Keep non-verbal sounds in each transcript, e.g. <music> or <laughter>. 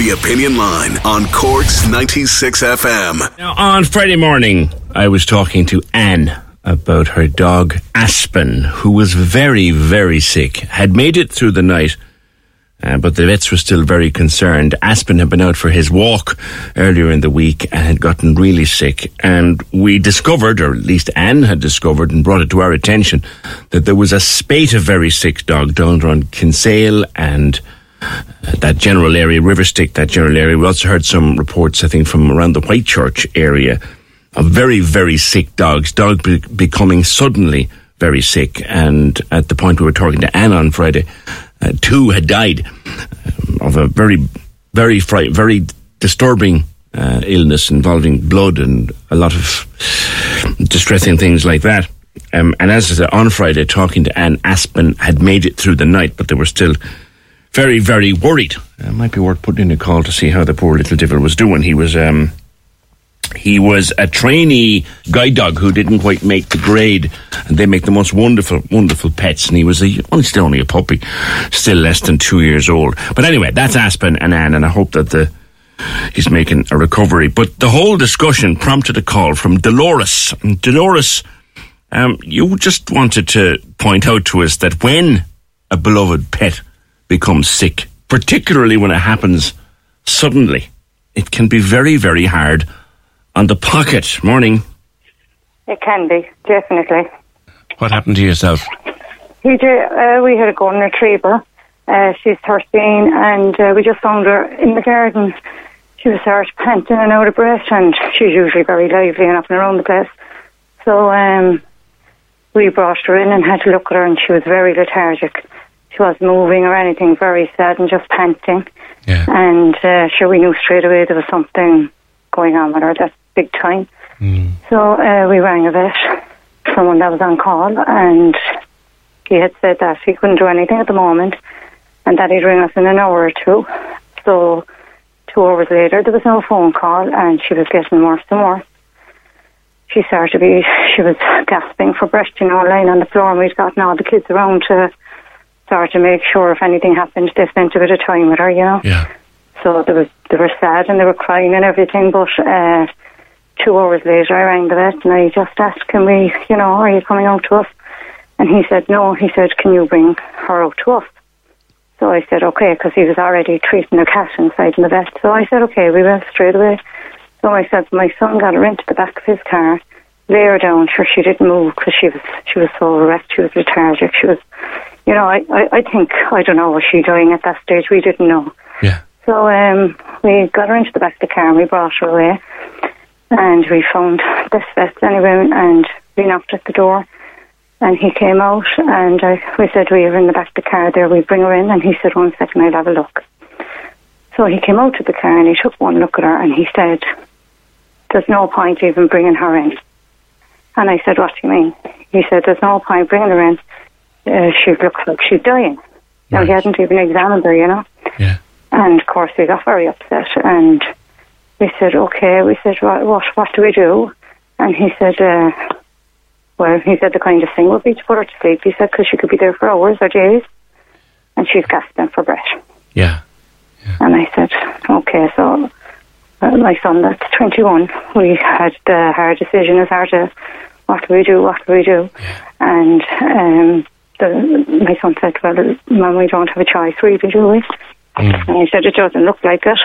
The Opinion Line on Cork's 96 FM. Now, on Friday morning, I was talking to Anne about her dog Aspen, who was very, very sick, had made it through the night. Uh, but the vets were still very concerned. Aspen had been out for his walk earlier in the week and had gotten really sick. And we discovered, or at least Anne had discovered and brought it to our attention, that there was a spate of very sick dogs down around Kinsale and that general area, Riverstick, that general area. We also heard some reports, I think, from around the Whitechurch area of very, very sick dogs, dogs be- becoming suddenly very sick. And at the point we were talking to Anne on Friday, uh, two had died um, of a very, very, fright, very disturbing uh, illness involving blood and a lot of distressing things like that. Um, and as I said, on Friday, talking to Anne, Aspen had made it through the night, but they were still very, very worried. It might be worth putting in a call to see how the poor little devil was doing. He was um, he was a trainee guide dog who didn't quite make the grade, and they make the most wonderful, wonderful pets. And he was a, only still only a puppy, still less than two years old. But anyway, that's Aspen and Anne, and I hope that the he's making a recovery. But the whole discussion prompted a call from Dolores. And Dolores, um, you just wanted to point out to us that when a beloved pet becomes sick, particularly when it happens suddenly, it can be very, very hard on the pocket. Morning. It can be, definitely. What happened to yourself? We, uh, we had a golden retriever. Uh, she's 13, and uh, we just found her in the garden. She was sort of panting and out of breath, and she's usually very lively and up and around the place. So um, we brought her in and had to look at her, and she was very lethargic. She wasn't moving or anything, very sad and just panting. Yeah. And uh, sure, we knew straight away there was something going on with her. That's big time. So uh, we rang a vet, someone that was on call, and he had said that he couldn't do anything at the moment and that he'd ring us in an hour or two. So two hours later, there was no phone call and she was getting worse and worse. She started to be, she was gasping for breath, you know, lying on the floor, and we'd gotten all the kids around to start to make sure if anything happened, they spent a bit of time with her, you know. Yeah. So they was they were sad and they were crying and everything. But uh, two hours later, I rang the vet and I just asked, "Can we, you know, are you coming out to us?" And he said, "No." He said, "Can you bring her out to us?" So I said, "Okay," because he was already treating a cat inside in the vet. So I said, "Okay." We went straight away. So I said, "My son got her into the back of his car." Lay her down. Sure, she didn't move because she was she was so wrecked. She was lethargic. She was, you know, I, I I think I don't know was she dying at that stage. We didn't know. Yeah. So um, we got her into the back of the car and we brought her away. And we found this vet anyway and we knocked at the door. And he came out and I, we said we were in the back of the car there, we bring her in. And he said, one second, I'll have a look. So he came out to the car and he took one look at her and he said, there's no point even bringing her in. And I said, what do you mean? He said, there's no point bringing her in. Uh, she looks like she's dying. Now, he hadn't even examined her, you know. Yeah. And of course, we got very upset. And we said, okay. We said, what, what, what do we do? And he said, uh, well, he said the kind of thing would be to put her to sleep. He said, because she could be there for hours or days. And she's gasping for breath. Yeah. And I said, okay. So uh, my son, that's 21, we had the hard decision as hard to, what do we do? What do we do? And um, the, my son said, well, Mum, we don't have a choice, really, do we? And I said, it doesn't look like it.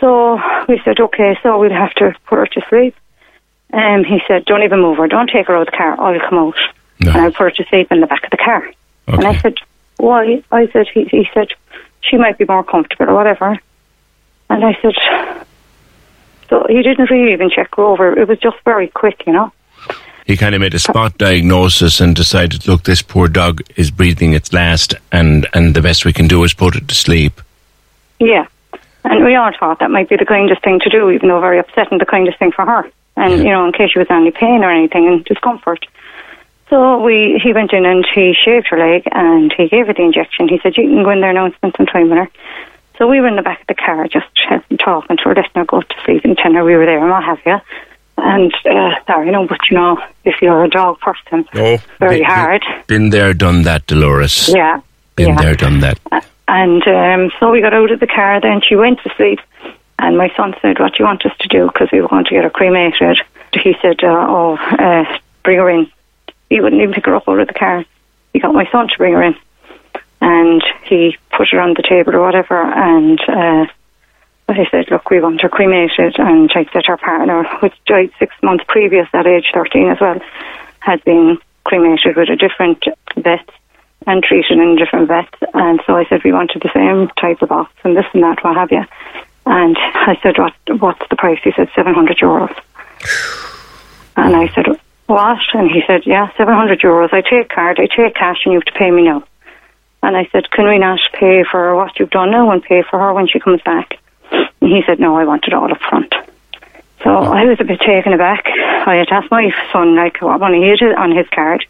So we said, okay, so we'll have to put her to sleep. Um, he said, don't even move her. Don't take her out of the car. I'll come out. No. And I'll put her to sleep in the back of the car. And I said, why? I said, he, he said, she might be more comfortable or whatever. And I said, so he didn't really even check her over. It was just very quick, you know. He kind of made a spot diagnosis and decided, look, this poor dog is breathing its last, and, and the best we can do is put it to sleep. Yeah. And we all thought that might be the kindest thing to do, even though very upsetting, the kindest thing for her. And, you know, in case she was in any pain or anything and discomfort. So we, he went in and he shaved her leg and he gave her the injection. He said, you can go in there now and spend some time with her. So we were in the back of the car just talking to her, letting her go to sleep and telling her we were there and what have you. And, uh, sorry, you know, but you know, if you're a dog person, very Been- hard. Been there, done that, Dolores. Yeah. Been yeah. there, done that. And um, so we got out of the car. Then she went to sleep, and my son said, "What do you want us to do?" Because we were going to get her cremated. He said, uh, "Oh, uh, bring her in." He wouldn't even pick her up out of the car. He got my son to bring her in, and he put her on the table or whatever, and. Uh, he said, look, we want her cremated. And I said her partner, which died six months previous, at age 13 as well, had been cremated with a different vet and treated in different vets. And so I said, we wanted the same type of box and this and that, what have you. And I said, what, what's the price? He said, 700 euros. And I said, what? And he said, yeah, 700 euros. I take card, I take cash, and you have to pay me now. And I said, can we not pay for what you've done now and pay for her when she comes back? And he said, no, I want it all up front. So I was a bit taken aback. I had asked my son, like, what money he had on his card,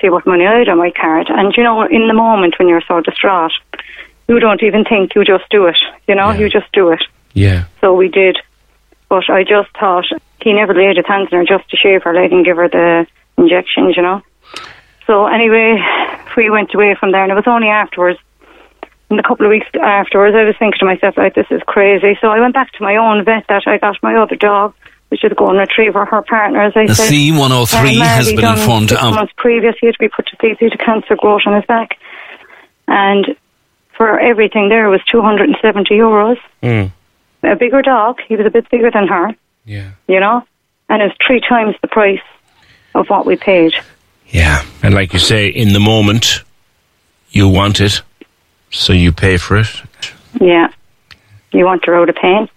see what money I had on my card. And, you know, in the moment when you're so distraught, you don't even think, you just do it. You know, Yeah. you just do it. Yeah. So we did. But I just thought he never laid his hands on her just to shave her leg and give her the injections, you know. So anyway, we went away from there, and it was only afterwards, in a couple of weeks afterwards, I was thinking to myself, like, this is crazy. So I went back to my own vet that I got my other dog, which is a golden retriever, her partner, as I said. The said. C103 Um, has been informed Six of. months previous, he had to be put to sleep due to cancer growth on his back. And for everything there was 270 euros. A bigger dog, he was a bit bigger than her Yeah. you know, and it's three times the price of what we paid. Yeah. And like you say, in the moment, you want it, so you pay for it. Yeah, you want her out of pain.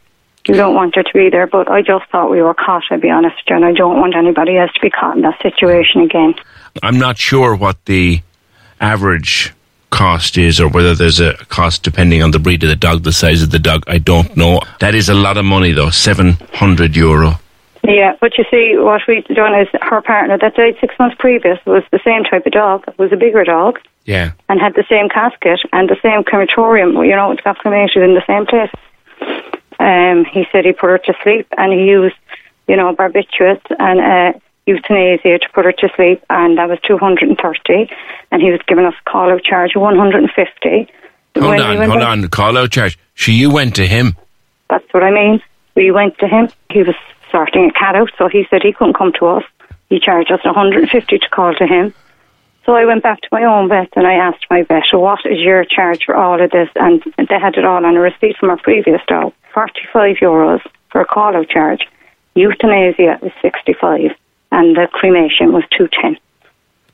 You don't want her to be there, but I just thought we were caught. I'll be honest, with you, and I don't want anybody else to be caught in that situation again. I'm not sure what the average cost is or whether there's a cost depending on the breed of the dog, the size of the dog. I don't know. That is a lot of money though, 700 euro. Yeah, but you see, what we've done is her partner that died six months previous was the same type of dog. It was a bigger dog Yeah. and had the same casket and the same crematorium. You know, it got cremated in the same place. Um, he said he put her to sleep and he used, you know, barbiturates and uh, euthanasia to put her to sleep, and that was 230. And he was giving us a call out charge of 150. Hold When we on, hold in- on. Call out charge. She, you went to him. That's what I mean. We went to him. He was sorting a cat out, so he said he couldn't come to us. He charged us 150 to call to him. So I went back to my own vet and I asked my vet, what is your charge for all of this? And they had it all on a receipt from our previous dog. 45 euros for a call out charge. Euthanasia was 65 and the cremation was 210.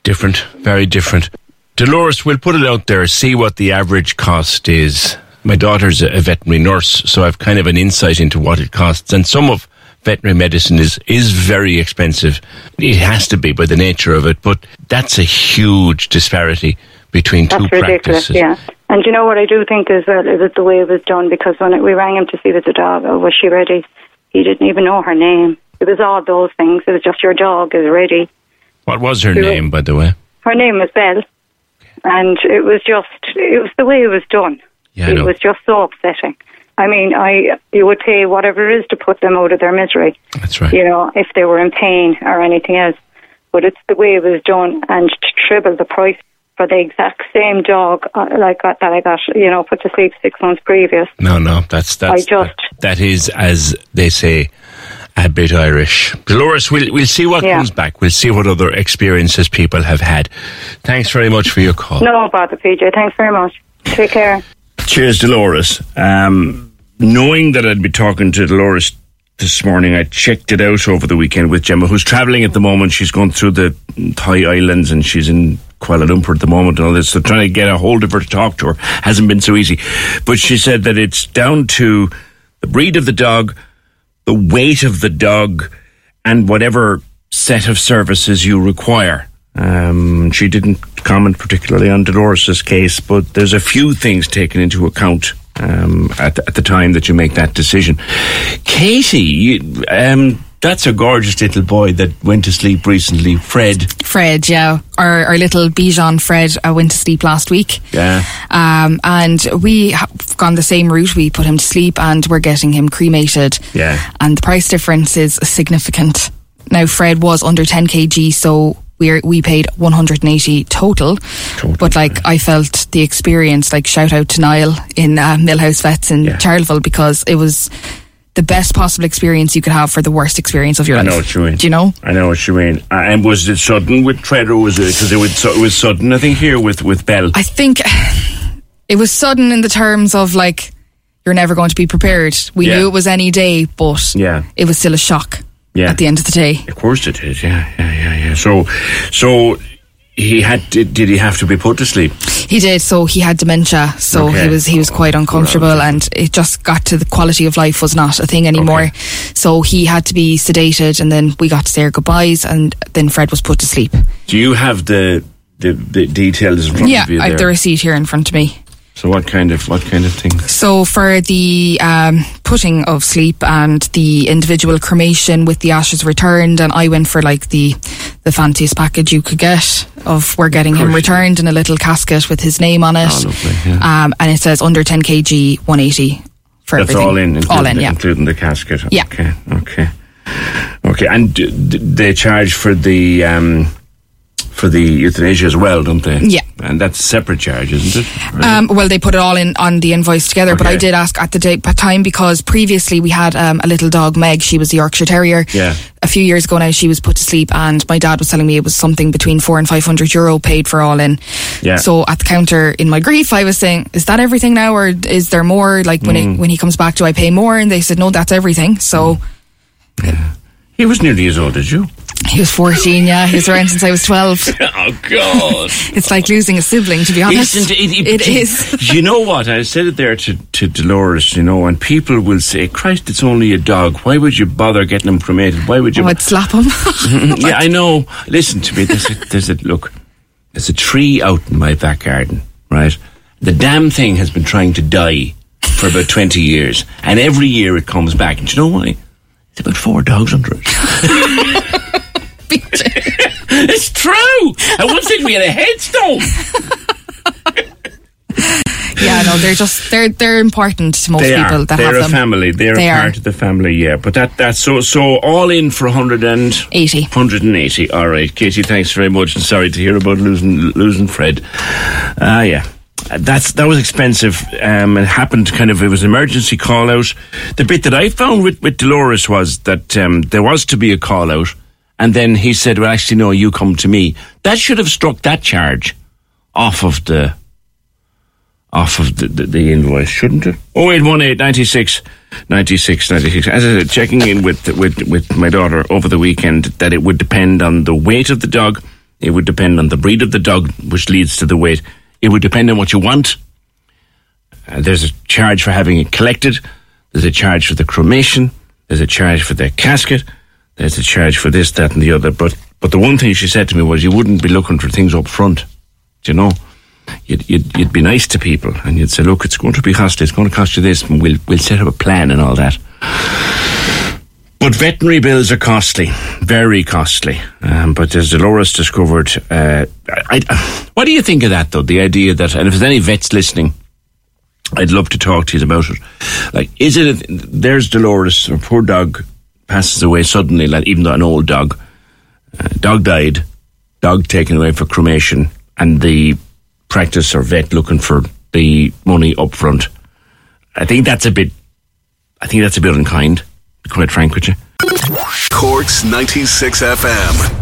Different, very different. Dolores, we'll put it out there, see what the average cost is. My daughter's a veterinary nurse, so I've kind of an insight into what it costs. And some of veterinary medicine is, is very expensive. It has to be by the nature of it, but that's a huge disparity between two That's ridiculous, practices. yeah. And you know what I do think as well is it the way it was done because when it, we rang him to see with the dog, oh, was she ready? He didn't even know her name. It was all those things. It was just your dog is ready. What was her She name, by the way? Her name was Belle, and it was just it was the way it was done. Yeah, it was just so upsetting. I mean, I you would pay whatever it is to put them out of their misery. That's right. You know, if they were in pain or anything else. But it's the way it was done, and to triple the price for the exact same dog uh, like that that I got, you know, put to sleep six months previous. No, no, that's that's I just- that, that is as they say a bit Irish. Dolores, we'll we'll see what Yeah. comes back. We'll see what other experiences people have had. Thanks very much for your call. No bother, PJ. Thanks very much. Take care. Cheers, Dolores. Um, knowing that I'd be talking to Dolores this morning, I checked it out over the weekend with Gemma, who's travelling at the moment. She's going through the Thai Islands and she's in Kuala Lumpur at the moment and all this. So trying to get a hold of her to talk to her hasn't been so easy. But she said that it's down to the breed of the dog, the weight of the dog, and whatever set of services you require. Um, she didn't comment particularly on Dolores's case, but there's a few things taken into account um, at, at the time that you make that decision. Katie, you, um, that's a gorgeous little boy that went to sleep recently. Fred. Fred, yeah, our, our little Bichon Fred uh, went to sleep last week. Yeah. Um, and we have gone the same route. We put him to sleep and we're getting him cremated. Yeah. And the price difference is significant. Now, Fred was under 10 kg, so we we paid 180 total. Total, but like I felt the experience. Like shout out to Niall in uh, Millhouse Vets in Yeah. Charleville because it was the best possible experience you could have for the worst experience of your life. I know what you mean. Do you know? I know what you mean. Uh, and was it sudden with Fred or was it because it was, so- it was sudden? I think here with with Belle. I think <sighs> it was sudden in the terms of like you're never going to be prepared. We Yeah. knew it was any day, but Yeah. it was still a shock. Yeah. At the end of the day. Of course it is. Yeah, yeah, yeah, yeah. So, so he had. Did, did he have to be put to sleep? He did, so he had dementia, so Okay. he was he was quite uncomfortable, and it just got to the quality of life was not a thing anymore. Okay. So he had to be sedated, and then we got to say our goodbyes, and then Fred was put to sleep. Do you have the the, the details in front yeah, of you I have the receipt here in front of me. so what kind of what kind of thing? So for the um, putting of sleep and the individual cremation with the ashes returned, and I went for like the the fanciest package you could get of we're getting him returned in a little casket with his name on it, Oh, lovely, yeah. um, and it says under 10 kg 180 for That's everything. all in, including, all in, the, yeah. including the casket. Yeah. Okay. Okay. Okay. And d- d- they charge for the um, for the euthanasia as well, don't they? Yeah. And that's a separate charge, isn't it? Right? Um, well, they put it all in on the invoice together, but I did ask at the time because previously we had um, a little dog, Meg. She was a Yorkshire Terrier. Yeah. A few years ago now, she was put to sleep, and my dad was telling me it was something between four and five hundred euro paid for all in. Yeah. So at the counter, in my grief, I was saying, "Is that everything now, or is there more? Like when Mm. he when he comes back, do I pay more?" And they said, "No, that's everything." So he was nearly as old as you. He was fourteen. Yeah, he was around since I was twelve. <laughs> Oh God. <laughs> It's like losing a sibling, to be honest. Isn't it? it is. <laughs> you know what? I said it there to, to Dolores, you know, and people will say, Christ, it's only a dog. Why would you bother getting him cremated? Why would you? Oh, I'd slap him. yeah, I know. Listen to me. There's a, there's a look. There's a tree out in my back garden, right? The damn thing has been trying to die for about twenty years, and every year it comes back. And do you know why? It's about four dogs under it. <laughs> it's true. I once said we had a headstone. <laughs> Yeah, no, they're just they're they're important to most They people are. that They're have a them. family. They're They a are. part of the family. Yeah, but that that's so so all in for 180. 180. All right, Katie. Thanks very much, and sorry to hear about losing losing Fred. Ah, yeah. That's that was expensive. Um, it happened kind of. It was an emergency call out. The bit that I found with, with Dolores was that um, there was to be a call out, and then he said, "Well, actually, no. You come to me." That should have struck that charge off of the off of the, the, the invoice, shouldn't it? Oh eight one eight ninety six ninety six ninety six. As I said, checking in with with with my daughter over the weekend, that it would depend on the weight of the dog. It would depend on the breed of the dog, which leads to the weight. It would depend on what you want. Uh, there's a charge for having it collected. There's a charge for the cremation. There's a charge for the casket. There's a charge for this, that, and the other. But but the one thing she said to me was, you wouldn't be looking for things up front. Do you know? You'd, you'd, you'd be nice to people and you'd say, look, it's going to be costly, it's going to cost you this, and we'll, we'll set up a plan and all that. But veterinary bills are costly, very costly. Um, but as Dolores discovered, uh, I, I, what do you think of that, though? The idea that, and if there's any vets listening, I'd love to talk to you about it. Like, is it, a, there's Dolores, her poor dog passes away suddenly, like, even though an old dog. Uh, dog died, dog taken away for cremation, and the practice or vet looking for the money up front. I think that's a bit, I think that's a bit unkind, to be quite frank with you. Corks 96 FM.